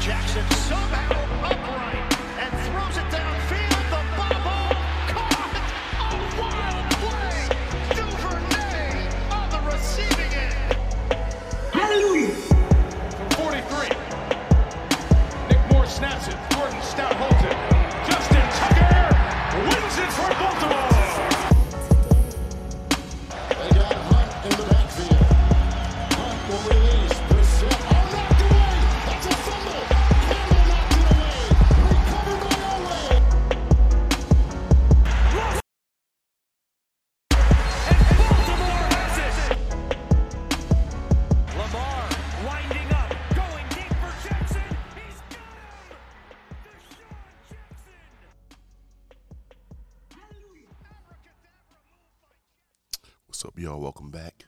Jackson somehow y'all? Welcome back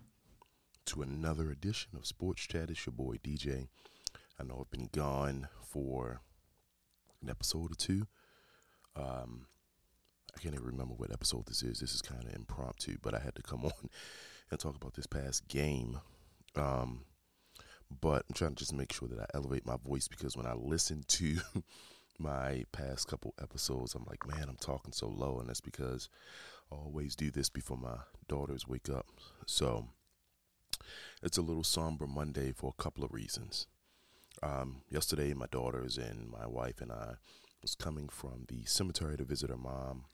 to another edition of Sports Chat. It's your boy DJ. I know I've been gone for an episode or two. Um, I can't even remember what episode this is. This is kind of impromptu, but I had to come on and talk about this past game. Um, but I'm trying to just make sure that I elevate my voice because when I listen to my past couple episodes, I'm like, man, I'm talking so low, and that's because Always do this before my daughters wake up. So it's a little somber Monday for a couple of reasons. Um, yesterday, my daughters and my wife and I was coming from the cemetery to visit her mom.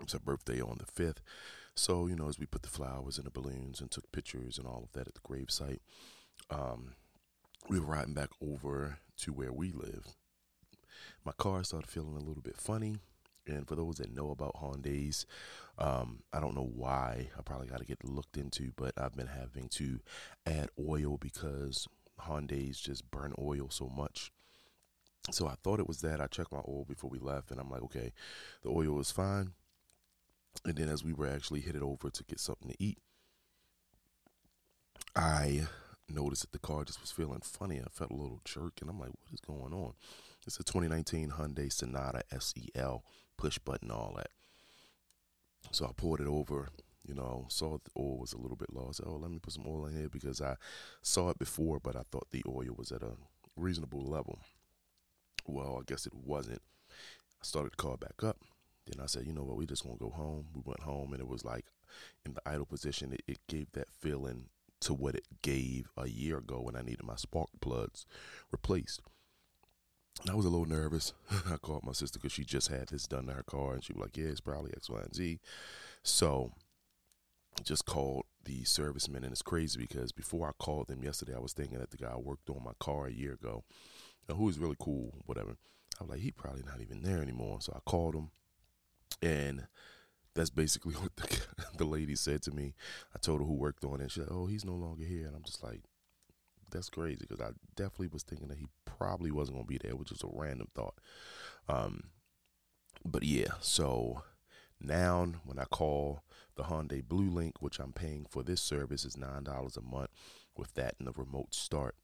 It was her birthday on the fifth. So you know, as we put the flowers and the balloons and took pictures and all of that at the gravesite, um, we were riding back over to where we live. My car started feeling a little bit funny. And for those that know about Hondas, um, I don't know why. I probably got to get looked into, but I've been having to add oil because Hondas just burn oil so much. So I thought it was that. I checked my oil before we left, and I'm like, okay, the oil is fine. And then as we were actually headed over to get something to eat, I noticed that the car just was feeling funny. I felt a little jerk, and I'm like, what is going on? It's a 2019 Hyundai Sonata SEL, push button, all that. So I poured it over, you know, saw the oil was a little bit low. I said, oh, let me put some oil in here because I saw it before, but I thought the oil was at a reasonable level. Well, I guess it wasn't. I started the car back up. Then I said, you know what, we just gonna go home. We went home and it was like in the idle position, it, it gave that feeling to what it gave a year ago when I needed my spark plugs replaced. I was a little nervous. I called my sister because she just had this done to her car, and she was like, "Yeah, it's probably X, Y, and Z." So, just called the serviceman, and it's crazy because before I called them yesterday, I was thinking that the guy worked on my car a year ago, who was really cool, whatever. I was like, he probably not even there anymore. So I called him, and that's basically what the, the lady said to me. I told her who worked on it. She said, "Oh, he's no longer here," and I'm just like, that's crazy because I definitely was thinking that he probably wasn't going to be there, which is a random thought. Um, but yeah, so now when I call the Hyundai Blue Link, which I'm paying for this service, is nine dollars a month with that and the remote start.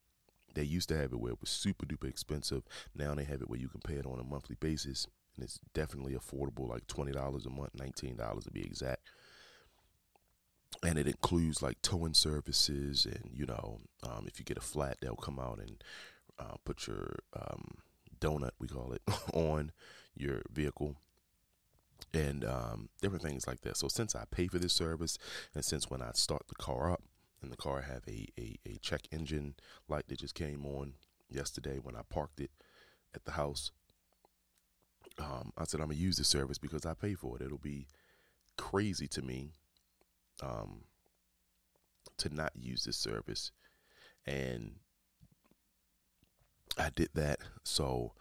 They used to have it where it was super duper expensive. Now they have it where you can pay it on a monthly basis, and it's definitely affordable, like twenty dollars a month, nineteen dollars to be exact and it includes like towing services and you know um, if you get a flat they'll come out and uh, put your um, donut we call it on your vehicle. And um, different things like that. So since i pay for this service and since when i start the car up and the car have a, a, a check engine light that just came on yesterday when i parked it at the house um, i said i'm gonna use the service because i pay for it. It'll be crazy to me um, to not use this service, and I did that. So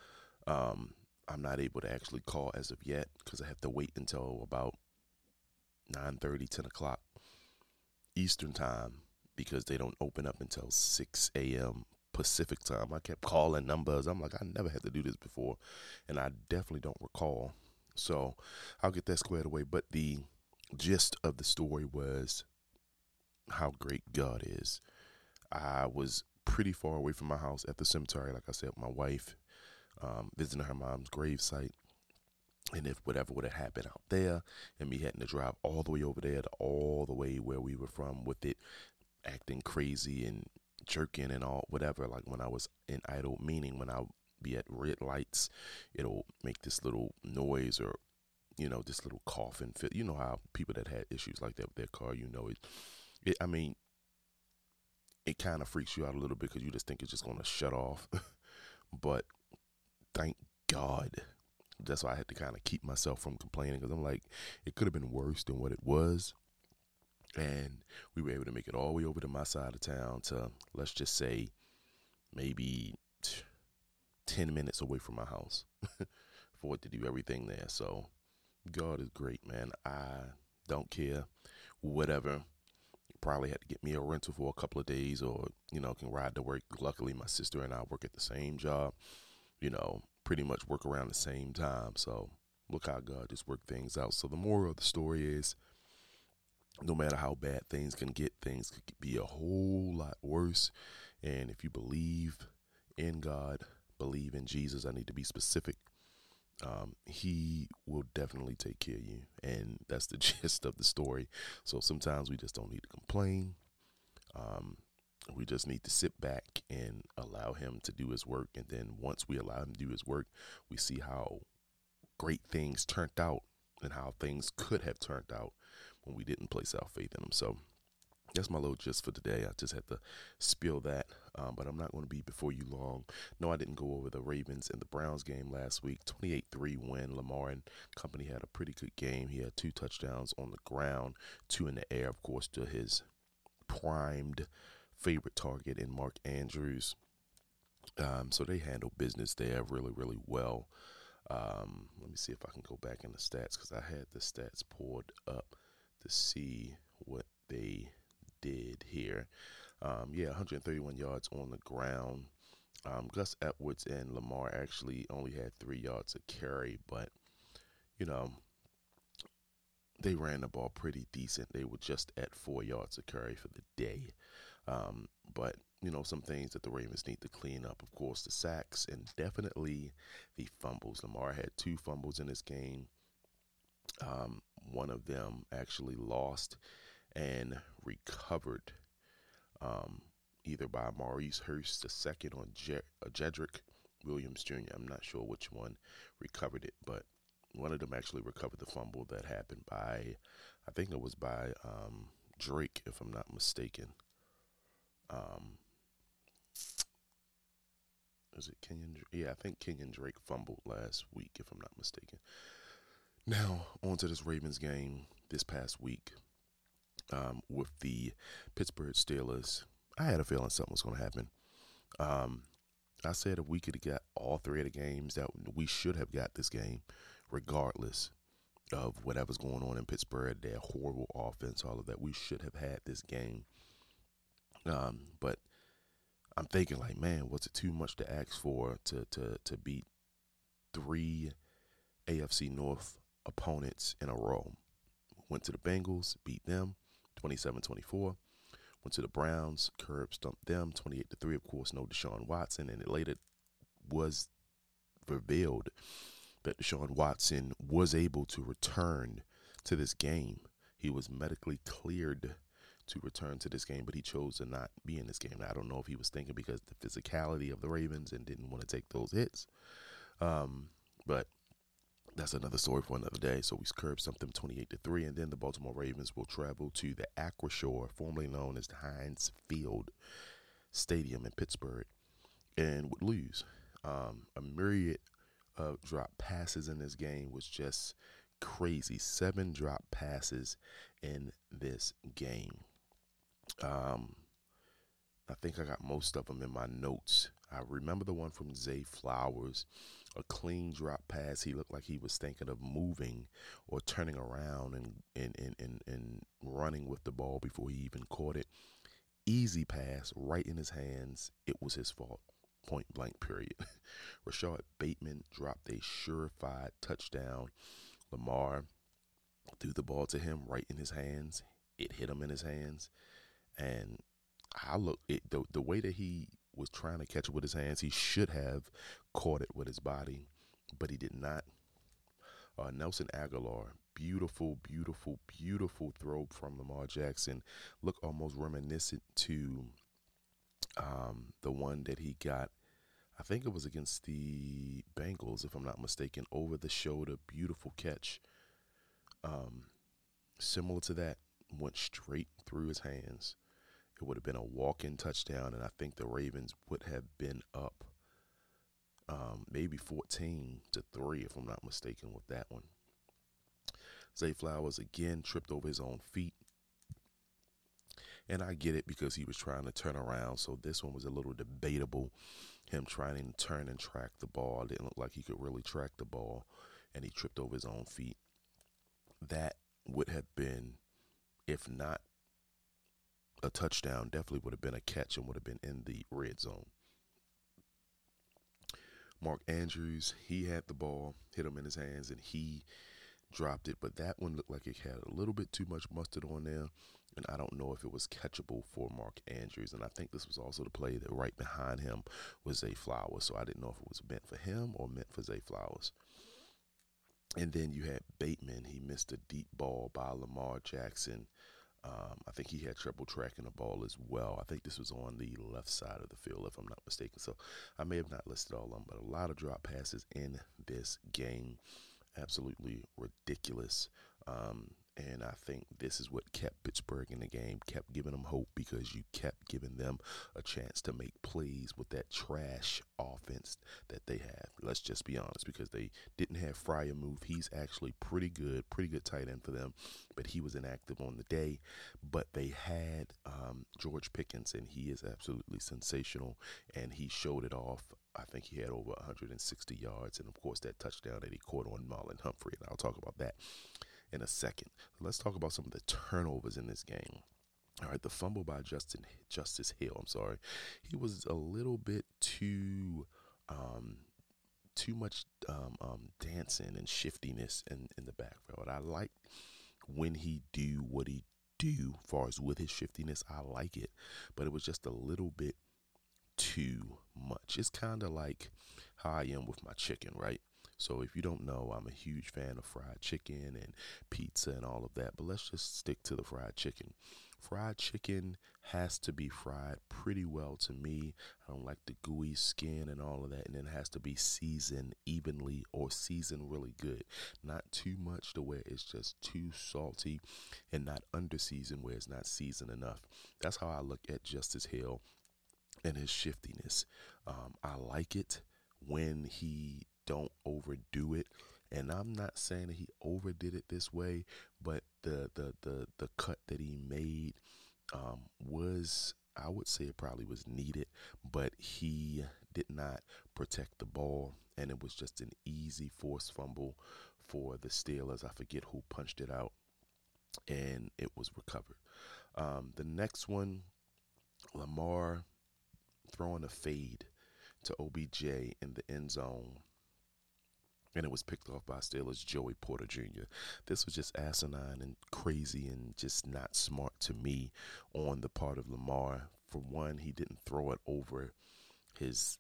um, I'm not able to actually call as of yet because I have to wait until about 9:30, 10 o'clock Eastern time because they don't open up until 6 a.m. Pacific time. I kept calling numbers. I'm like, I never had to do this before, and I definitely don't recall. So I'll get that squared away. But the gist of the story was how great God is. I was pretty far away from my house at the cemetery, like I said, with my wife, um, visiting her mom's gravesite. And if whatever would have happened out there, and me having to drive all the way over there to all the way where we were from with it acting crazy and jerking and all whatever. Like when I was in idle, meaning when I be at red lights, it'll make this little noise or you know this little coughing fit. You know how people that had issues like that with their car, you know it. it I mean, it kind of freaks you out a little bit because you just think it's just going to shut off. but thank God. That's why I had to kind of keep myself from complaining because I'm like, it could have been worse than what it was. And we were able to make it all the way over to my side of town to, let's just say, maybe 10 minutes away from my house for it to do everything there. So God is great, man. I don't care. Whatever probably had to get me a rental for a couple of days or, you know, can ride to work. Luckily, my sister and I work at the same job, you know, pretty much work around the same time. So look how God just worked things out. So the moral of the story is no matter how bad things can get, things could be a whole lot worse. And if you believe in God, believe in Jesus, I need to be specific um, he will definitely take care of you. And that's the gist of the story. So sometimes we just don't need to complain. Um, we just need to sit back and allow him to do his work. And then once we allow him to do his work, we see how great things turned out and how things could have turned out when we didn't place our faith in him. So that's my little gist for today. I just had to spill that, um, but I'm not going to be before you long. No, I didn't go over the Ravens and the Browns game last week. 28 3 win. Lamar and company had a pretty good game. He had two touchdowns on the ground, two in the air, of course, to his primed favorite target in Mark Andrews. Um, so they handled business there really, really well. Um, let me see if I can go back in the stats because I had the stats pulled up to see what they did here. Um, yeah, 131 yards on the ground. Um, Gus Edwards and Lamar actually only had three yards of carry, but you know they ran the ball pretty decent. They were just at four yards of carry for the day. Um, but you know some things that the Ravens need to clean up. Of course, the sacks and definitely the fumbles. Lamar had two fumbles in this game. Um, one of them actually lost and recovered um, either by Maurice Hurst second or Je- Jedrick Williams Jr. I'm not sure which one recovered it, but one of them actually recovered the fumble that happened by, I think it was by um, Drake, if I'm not mistaken. Um, is it Kenyan? Yeah, I think Kenyan Drake fumbled last week, if I'm not mistaken. Now, on to this Ravens game this past week um, with the Pittsburgh Steelers. I had a feeling something was going to happen. Um, I said if we could have got all three of the games, that we should have got this game, regardless of whatever's going on in Pittsburgh, their horrible offense, all of that. We should have had this game. Um, but I'm thinking like, man, was it too much to ask for to to to beat three AFC North opponents in a row? Went to the Bengals, beat them. 27-24. Went to the Browns, curb stumped them 28 to 3. Of course, no Deshaun Watson, and it later was revealed that Deshaun Watson was able to return to this game. He was medically cleared to return to this game, but he chose to not be in this game. Now, I don't know if he was thinking because the physicality of the Ravens and didn't want to take those hits. Um, but that's another story for another day. So we curb something 28 to 3, and then the Baltimore Ravens will travel to the Acrisure, formerly known as the Heinz Field Stadium in Pittsburgh, and would lose. Um, a myriad of drop passes in this game was just crazy. Seven drop passes in this game. Um, I think I got most of them in my notes. I remember the one from Zay Flowers, a clean drop pass. He looked like he was thinking of moving or turning around and and, and, and, and running with the ball before he even caught it. Easy pass right in his hands. It was his fault. Point blank, period. Rashod Bateman dropped a surefire touchdown. Lamar threw the ball to him right in his hands. It hit him in his hands. And I look it the the way that he was trying to catch it with his hands, he should have caught it with his body, but he did not. Uh, Nelson Agholor, beautiful, beautiful, beautiful throw from Lamar Jackson. Look almost reminiscent to um, the one that he got. I think it was against the Bengals, if I'm not mistaken, over the shoulder, beautiful catch. Um, similar to that, went straight through his hands. It would have been a walk-in touchdown, and I think the Ravens would have been up um, maybe 14 to three, if I'm not mistaken, with that one. Zay Flowers again tripped over his own feet. And I get it because he was trying to turn around. So this one was a little debatable. Him trying to turn and track the ball. It didn't look like he could really track the ball. And he tripped over his own feet. That would have been, if not a touchdown, definitely would have been a catch and would have been in the red zone. Mark Andrews, he had the ball, hit him in his hands, and he dropped it. But that one looked like it had a little bit too much mustard on there. And I don't know if it was catchable for Mark Andrews. And I think this was also the play that right behind him was Zay Flowers. So I didn't know if it was meant for him or meant for Zay Flowers. And then you had Bateman. He missed a deep ball by Lamar Jackson. Um, I think he had trouble tracking the ball as well. I think this was on the left side of the field, if I'm not mistaken. So I may have not listed all of them, but a lot of drop passes in this game. Absolutely ridiculous. Um, and I think this is what kept Pittsburgh in the game, kept giving them hope because you kept giving them a chance to make plays with that trash offense that they have. Let's just be honest, because they didn't have Freiermuth. He's actually pretty good, pretty good tight end for them, but he was inactive on the day. But they had um, George Pickens, and he is absolutely sensational, and he showed it off. I think he had over 160 yards, and of course that touchdown that he caught on Marlon Humphrey, and I'll talk about that in a second. Let's talk about some of the turnovers in this game. All right, the fumble by Justin Justice Hill. I'm sorry, he was a little bit too, um, too much um, um, dancing and shiftiness in in the backfield. I like when he do what he do, far as with his shiftiness. I like it, but it was just a little bit too much. It's kind of like how I am with my chicken, right? So if you don't know, I'm a huge fan of fried chicken and pizza and all of that, but let's just stick to the fried chicken. Fried chicken has to be fried pretty well to me. I don't like the gooey skin and all of that, and it has to be seasoned evenly or seasoned really good. Not too much to where it's just too salty, and not under seasoned where it's not seasoned enough. That's how I look at Justice Hill and his shiftiness. Um, I like it when he don't overdo it. And I'm not saying that he overdid it this way, but the the the the cut that he made um, was I would say it probably was needed, but he did not protect the ball, and it was just an easy force fumble for the Steelers. I forget who punched it out, and it was recovered. Um, the next one, Lamar throwing a fade to OBJ in the end zone and it was picked off by Steelers Joey Porter Jr. This was just asinine and crazy and just not smart to me on the part of Lamar. For one, he didn't throw it over his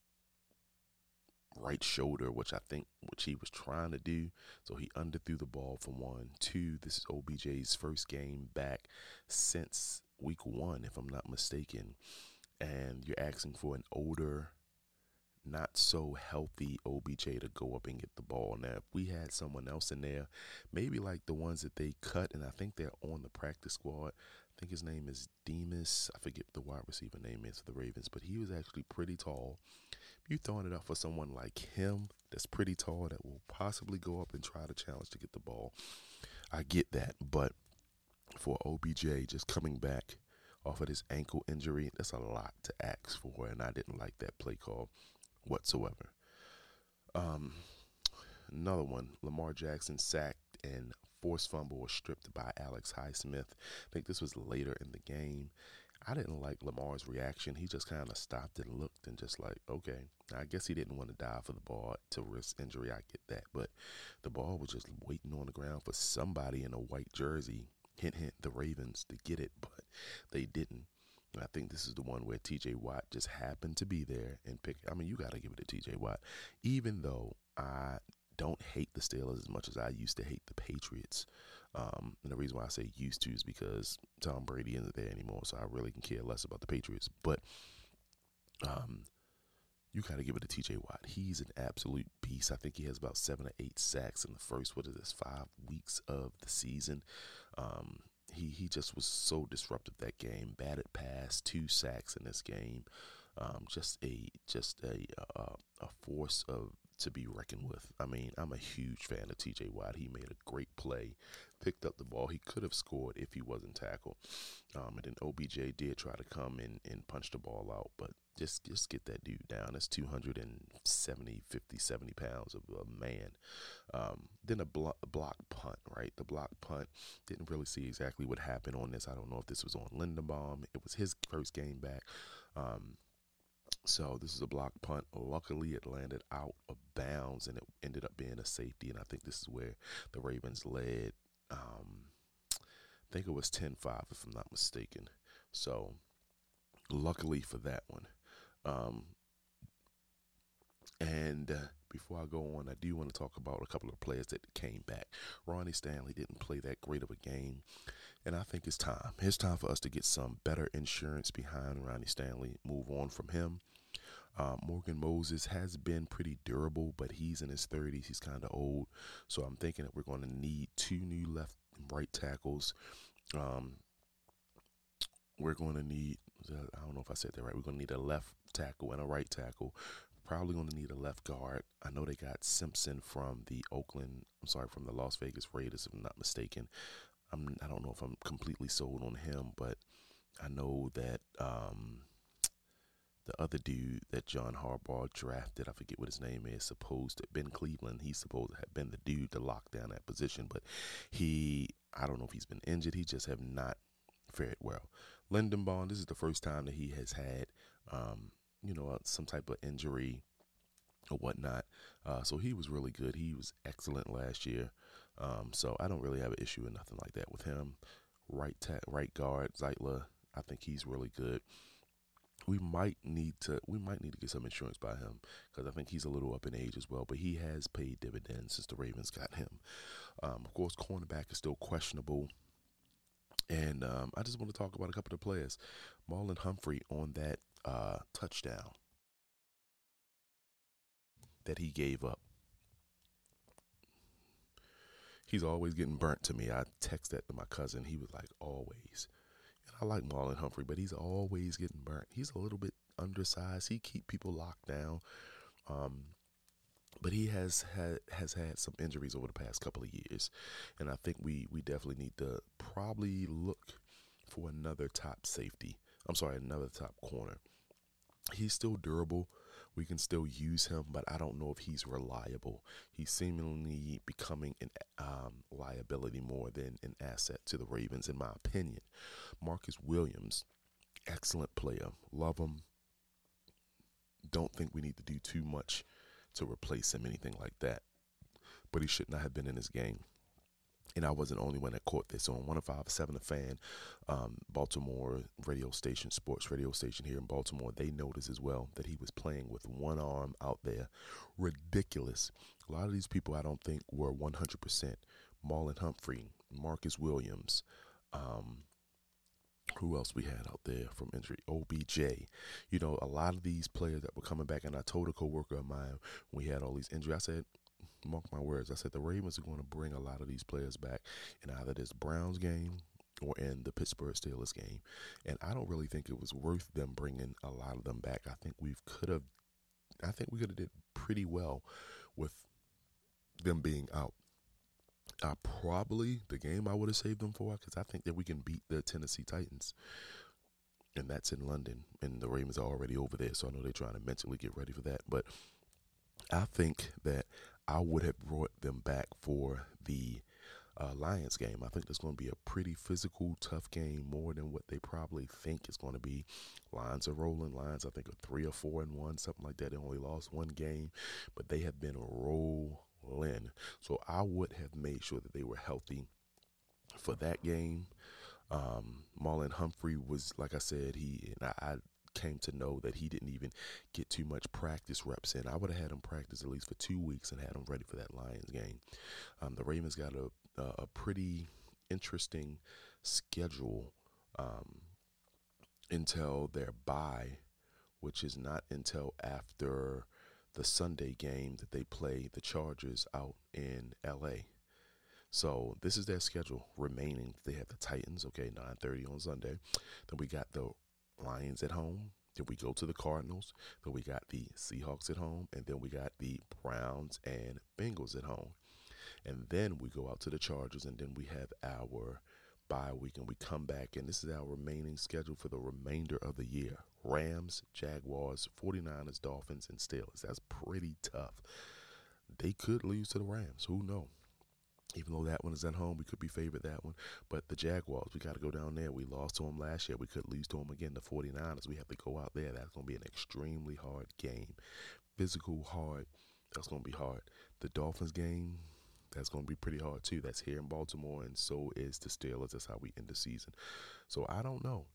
right shoulder, which I think which he was trying to do. So he underthrew the ball for one. Two, this is OBJ's first game back since week one, if I'm not mistaken. And you're asking for an older not so healthy OBJ to go up and get the ball. Now, if we had someone else in there, maybe like the ones that they cut, and I think they're on the practice squad. I think his name is Demus. I forget the wide receiver name is for the Ravens, but he was actually pretty tall. If you're throwing it up for someone like him that's pretty tall that will possibly go up and try to challenge to get the ball, I get that. But for OBJ just coming back off of this ankle injury, that's a lot to ask for, and I didn't like that play call whatsoever. Um, another one, Lamar Jackson sacked and forced fumble was stripped by Alex Highsmith. I think this was later in the game. I didn't like Lamar's reaction. He just kind of stopped and looked and just like, okay. I guess he didn't want to die for the ball to risk injury. I get that. But the ball was just waiting on the ground for somebody in a white jersey, hint, hint, the Ravens, to get it. But they didn't. And I think this is the one where TJ Watt just happened to be there and pick. I mean, you got to give it to TJ Watt, even though I don't hate the Steelers as much as I used to hate the Patriots. Um, and the reason why I say used to is because Tom Brady isn't there anymore, so I really can care less about the Patriots. But um, you got to give it to T.J. Watt. He's an absolute beast. I think he has about seven or eight sacks in the first what is this five weeks of the season. Um, he he just was so disruptive that game. Batted pass, two sacks in this game. Um, just a just a uh, a force of to be reckoned with. I mean, I'm a huge fan of T.J. Watt. He made a great play, picked up the ball. He could have scored if he wasn't tackled. Um, and then OBJ did try to come and, and punch the ball out, but just just get that dude down. That's 270, 50, 70 pounds of a man. Um, then a block, block punt, right? The block punt. Didn't really see exactly what happened on this. I don't know if this was on Linderbaum. It was his first game back. Um, so this is a block punt. Luckily, it landed out of bounds, and it ended up being a safety. And I think this is where the Ravens led. Um, I think it was 10-5, if I'm not mistaken. So luckily for that one. Um, and uh, before I go on, I do want to talk about a couple of players that came back. Ronnie Stanley didn't play that great of a game, and I think it's time. It's time for us to get some better insurance behind Ronnie Stanley, move on from him. Uh, Morgan Moses has been pretty durable, but he's in his 30s. He's kind of old. So I'm thinking that we're going to need two new left and right tackles. Um, we're going to need, I don't know if I said that right, we're going to need a left tackle and a right tackle. Probably going to need a left guard. I know they got Simpson from the Oakland, I'm sorry, from the Las Vegas Raiders, if I'm not mistaken. I'm, I don't know if I'm completely sold on him, but I know that um, the other dude that John Harbaugh drafted, I forget what his name is, supposed to Ben Cleveland. He's supposed to have been the dude to lock down that position, but he, I don't know if he's been injured. He just have not fared well. Linderbaum, this is the first time that he has had, um, you know, some type of injury or whatnot. Uh, so he was really good. He was excellent last year. Um, so I don't really have an issue with nothing like that with him. Right, ta- right guard Zeitler, I think he's really good we might need to we might need to get some insurance by him because I think he's a little up in age as well. But he has paid dividends since the Ravens got him. Um, of course, cornerback is still questionable. And um, I just want to talk about a couple of players. Marlon Humphrey on that uh, touchdown that he gave up. He's always getting burnt to me. I text that to my cousin. He was like, always. I like Marlon Humphrey, but he's always getting burnt. He's a little bit undersized. He keep people locked down. Um, but he has had has had some injuries over the past couple of years, and I think we we definitely need to probably look for another top safety. I'm sorry, another top corner. He's still durable. We can still use him, but I don't know if he's reliable. He's seemingly becoming an um, liability more than an asset to the Ravens, in my opinion. Marcus Williams, excellent player. Love him. Don't think we need to do too much to replace him, anything like that. But he should not have been in this game and I wasn't the only one that caught this. So on 105.7 The Fan, um, Baltimore radio station, sports radio station here in Baltimore, they noticed as well that he was playing with one arm out there. Ridiculous. A lot of these people I don't think were 100%. Marlon Humphrey, Marcus Williams, um, who else we had out there from injury? OBJ. You know, a lot of these players that were coming back, and I told a coworker of mine when we had all these injuries, I said, mark my words. I said the Ravens are going to bring a lot of these players back in either this Browns game or in the Pittsburgh Steelers game. And I don't really think it was worth them bringing a lot of them back. I think we could have, I think we could have did pretty well with them being out. I probably the game I would have saved them for because I think that we can beat the Tennessee Titans, and that's in London, and the Ravens are already over there, so I know they're trying to mentally get ready for that. But I think that I would have brought them back for the uh, Lions game. I think it's going to be a pretty physical, tough game, more than what they probably think it's going to be. Lions are rolling. Lions, I think, are three or four and one, something like that. They only lost one game, but they have been rolling. So I would have made sure that they were healthy for that game. Um, Marlon Humphrey was, like I said, he and I, I came to know that he didn't even get too much practice reps in. I would have had him practice at least for two weeks and had him ready for that Lions game. Um, the Ravens got a a, pretty interesting schedule um, until their bye, which is not until after the Sunday game that they play the Chargers out in LA. So this is their schedule remaining. They have the Titans, okay, 9:30 on Sunday. Then we got the Lions at home. Then we go to the Cardinals. Then we got the Seahawks at home, and then we got the Browns and Bengals at home. And then we go out to the Chargers, and then we have our bye week, and we come back, and this is our remaining schedule for the remainder of the year: Rams, Jaguars, 49ers, Dolphins, and Steelers. That's pretty tough. They could lose to the Rams. Who knows? Even though that one is at home, we could be favored that one. But the Jaguars, we got to go down there. We lost to them last year. We could lose to them again. The 49ers, we have to go out there. That's going to be an extremely hard game. Physical, hard. That's going to be hard. The Dolphins game, that's going to be pretty hard too. That's here in Baltimore, and so is the Steelers. That's how we end the season. So I don't know.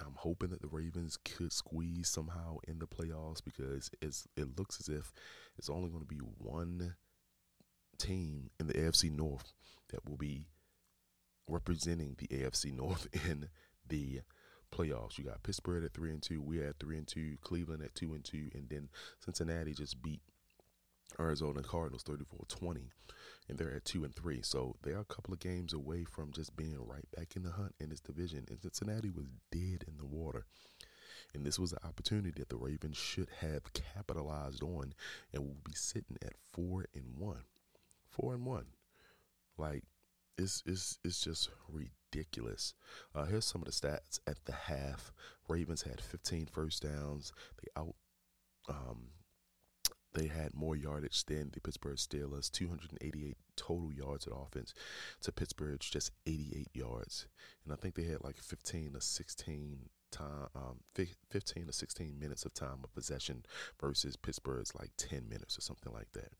I'm hoping that the Ravens could squeeze somehow in the playoffs because it's, it looks as if it's only going to be one team in the AFC North that will be representing the AFC North in the playoffs. You got Pittsburgh at three and two. We had three and two. Cleveland at two and two, and then Cincinnati just beat Arizona Cardinals 34-20, and they're at two and three. So they're a couple of games away from just being right back in the hunt in this division. And Cincinnati was dead in the water. And this was an opportunity that the Ravens should have capitalized on and will be sitting at four and one four and one. Like it's it's it's just ridiculous. Uh, here's some of the stats at the half. Ravens had 15 first downs. They out um, they had more yardage than the Pittsburgh Steelers, 288 total yards of offense to Pittsburgh's just 88 yards. And I think they had like 15 to 16 time um 15 to 16 minutes of time of possession versus Pittsburgh's like 10 minutes or something like that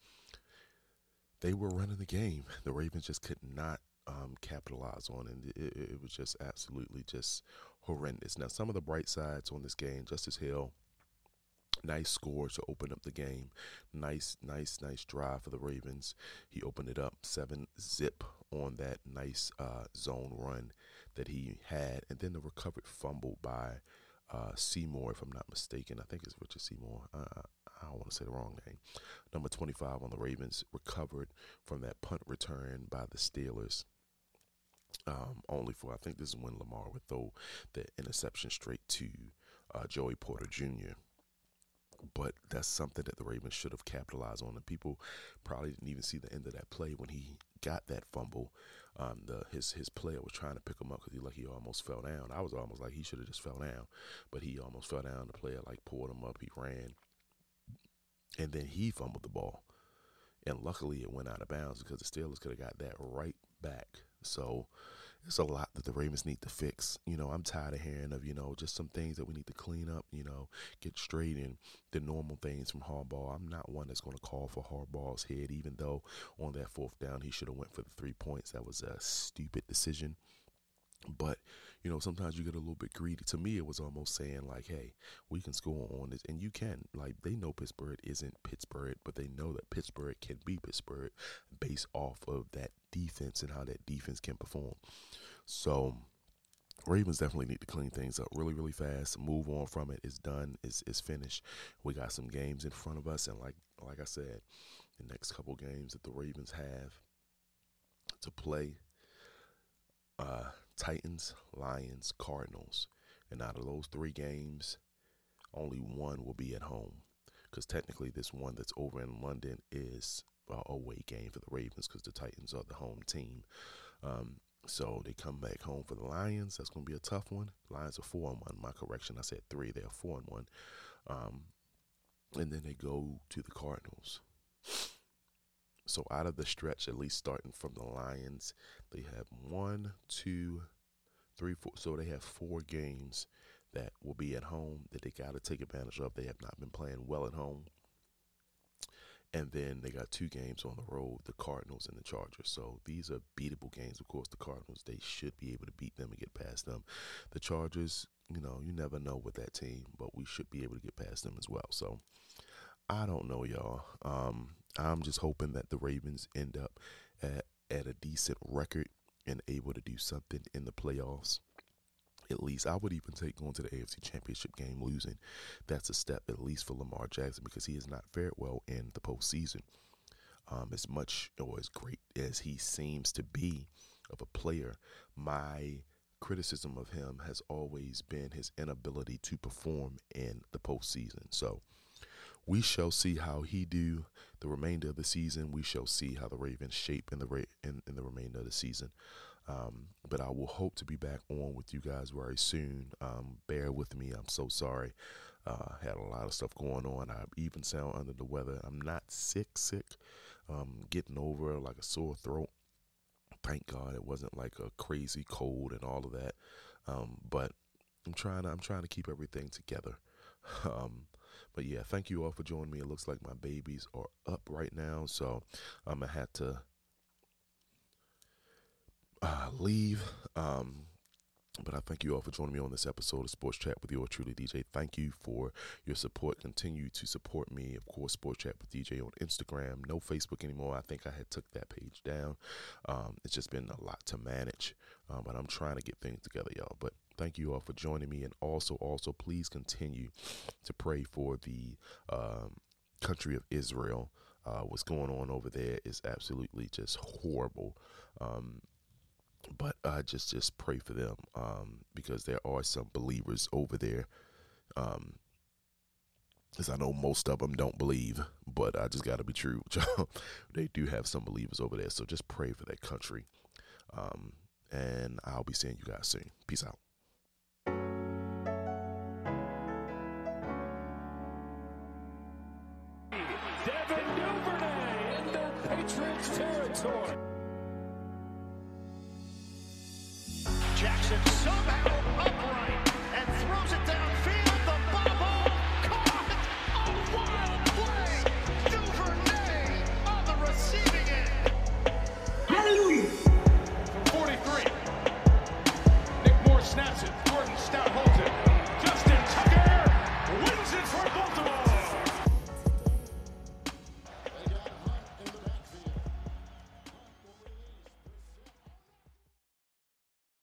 they were running the game. The Ravens just could not um, capitalize on, and it, it, was just absolutely just horrendous. Now, some of the bright sides on this game, Justice Hill, nice score to open up the game. Nice, nice, nice drive for the Ravens. He opened it up seven zip on that nice uh, zone run that he had, and then the recovered fumble by uh, Seymour, if I'm not mistaken. I think it's Richard Seymour. Uh, I don't want to say the wrong name. Number 25 on the Ravens recovered from that punt return by the Steelers. Um, only for I think this is when Lamar would throw the interception straight to uh, Joey Porter Jr. But that's something that the Ravens should have capitalized on, and people probably didn't even see the end of that play when he got that fumble. Um, the his his player was trying to pick him up because he like he almost fell down. I was almost like he should have just fell down, but he almost fell down. The player like pulled him up. He ran and then he fumbled the ball. And luckily it went out of bounds because the Steelers could have got that right back. So it's a lot that the Ravens need to fix. You know, I'm tired of hearing of, you know, just some things that we need to clean up, you know, get straight and the normal things from Harbaugh. I'm not one that's going to call for Harbaugh's head, even though on that fourth down he should have went for the three points. That was a stupid decision. But you know, sometimes you get a little bit greedy. To me, it was almost saying like, "Hey, we can score on this," and you can. Like they know Pittsburgh isn't Pittsburgh, but they know that Pittsburgh can be Pittsburgh based off of that defense and how that defense can perform. So. Ravens definitely need to clean things up really, really fast. Move on from it. It's done. It's, it's finished. We got some games in front of us, and like like I said, the next couple games that the Ravens have to play, uh, Titans, Lions, Cardinals. And out of those three games, only one will be at home. Because technically, this one that's over in London is a away game for the Ravens because the Titans are the home team. Um, so they come back home for the Lions. That's going to be a tough one. Lions are four and one. My correction, I said three. They're four and one. Um, and then they go to the Cardinals. So out of the stretch, at least starting from the Lions, they have one, two, three, four. So they have four games that will be at home that they got to take advantage of. They have not been playing well at home. And then they got two games on the road, the Cardinals and the Chargers. So these are beatable games. Of course, the Cardinals, they should be able to beat them and get past them. The Chargers, you know, you never know with that team, but we should be able to get past them as well. So I don't know, y'all. Um, I'm just hoping that the Ravens end up at, at a decent record and able to do something in the playoffs. At least I would even take going to the AFC Championship game losing. That's a step at least for Lamar Jackson because he has not fared well in the postseason. Um, as much or as great as he seems to be of a player, my criticism of him has always been his inability to perform in the postseason. So we shall see how he do the remainder of the season. We shall see how the Ravens shape in the ra- in, in the remainder of the season. Um, but I will hope to be back on with you guys very soon. Um, bear with me. I'm so sorry. Uh, had a lot of stuff going on. I even sound under the weather. I'm not sick, sick. Um, getting over like a sore throat. Thank God it wasn't like a crazy cold and all of that. Um, but I'm trying. To, I'm trying to keep everything together. Um, but yeah, thank you all for joining me. It looks like my babies are up right now, so I'm gonna have to uh, leave. Um, but I thank you all for joining me on this episode of Sports Chat with your truly, DJ. Thank you for your support. Continue to support me, of course. Sports Chat with DJ on Instagram. No Facebook anymore. I think I had took that page down. Um, it's just been a lot to manage, uh, but I'm trying to get things together, y'all. But thank you all for joining me, and also, also, please continue to pray for the um, country of Israel. Uh, what's going on over there is absolutely just horrible. Um, but I just just pray for them um, because there are some believers over there. Um, because I know most of them don't believe, but I just got to be true. they do have some believers over there, so just pray for that country. Um, and I'll be seeing you guys soon. Peace out.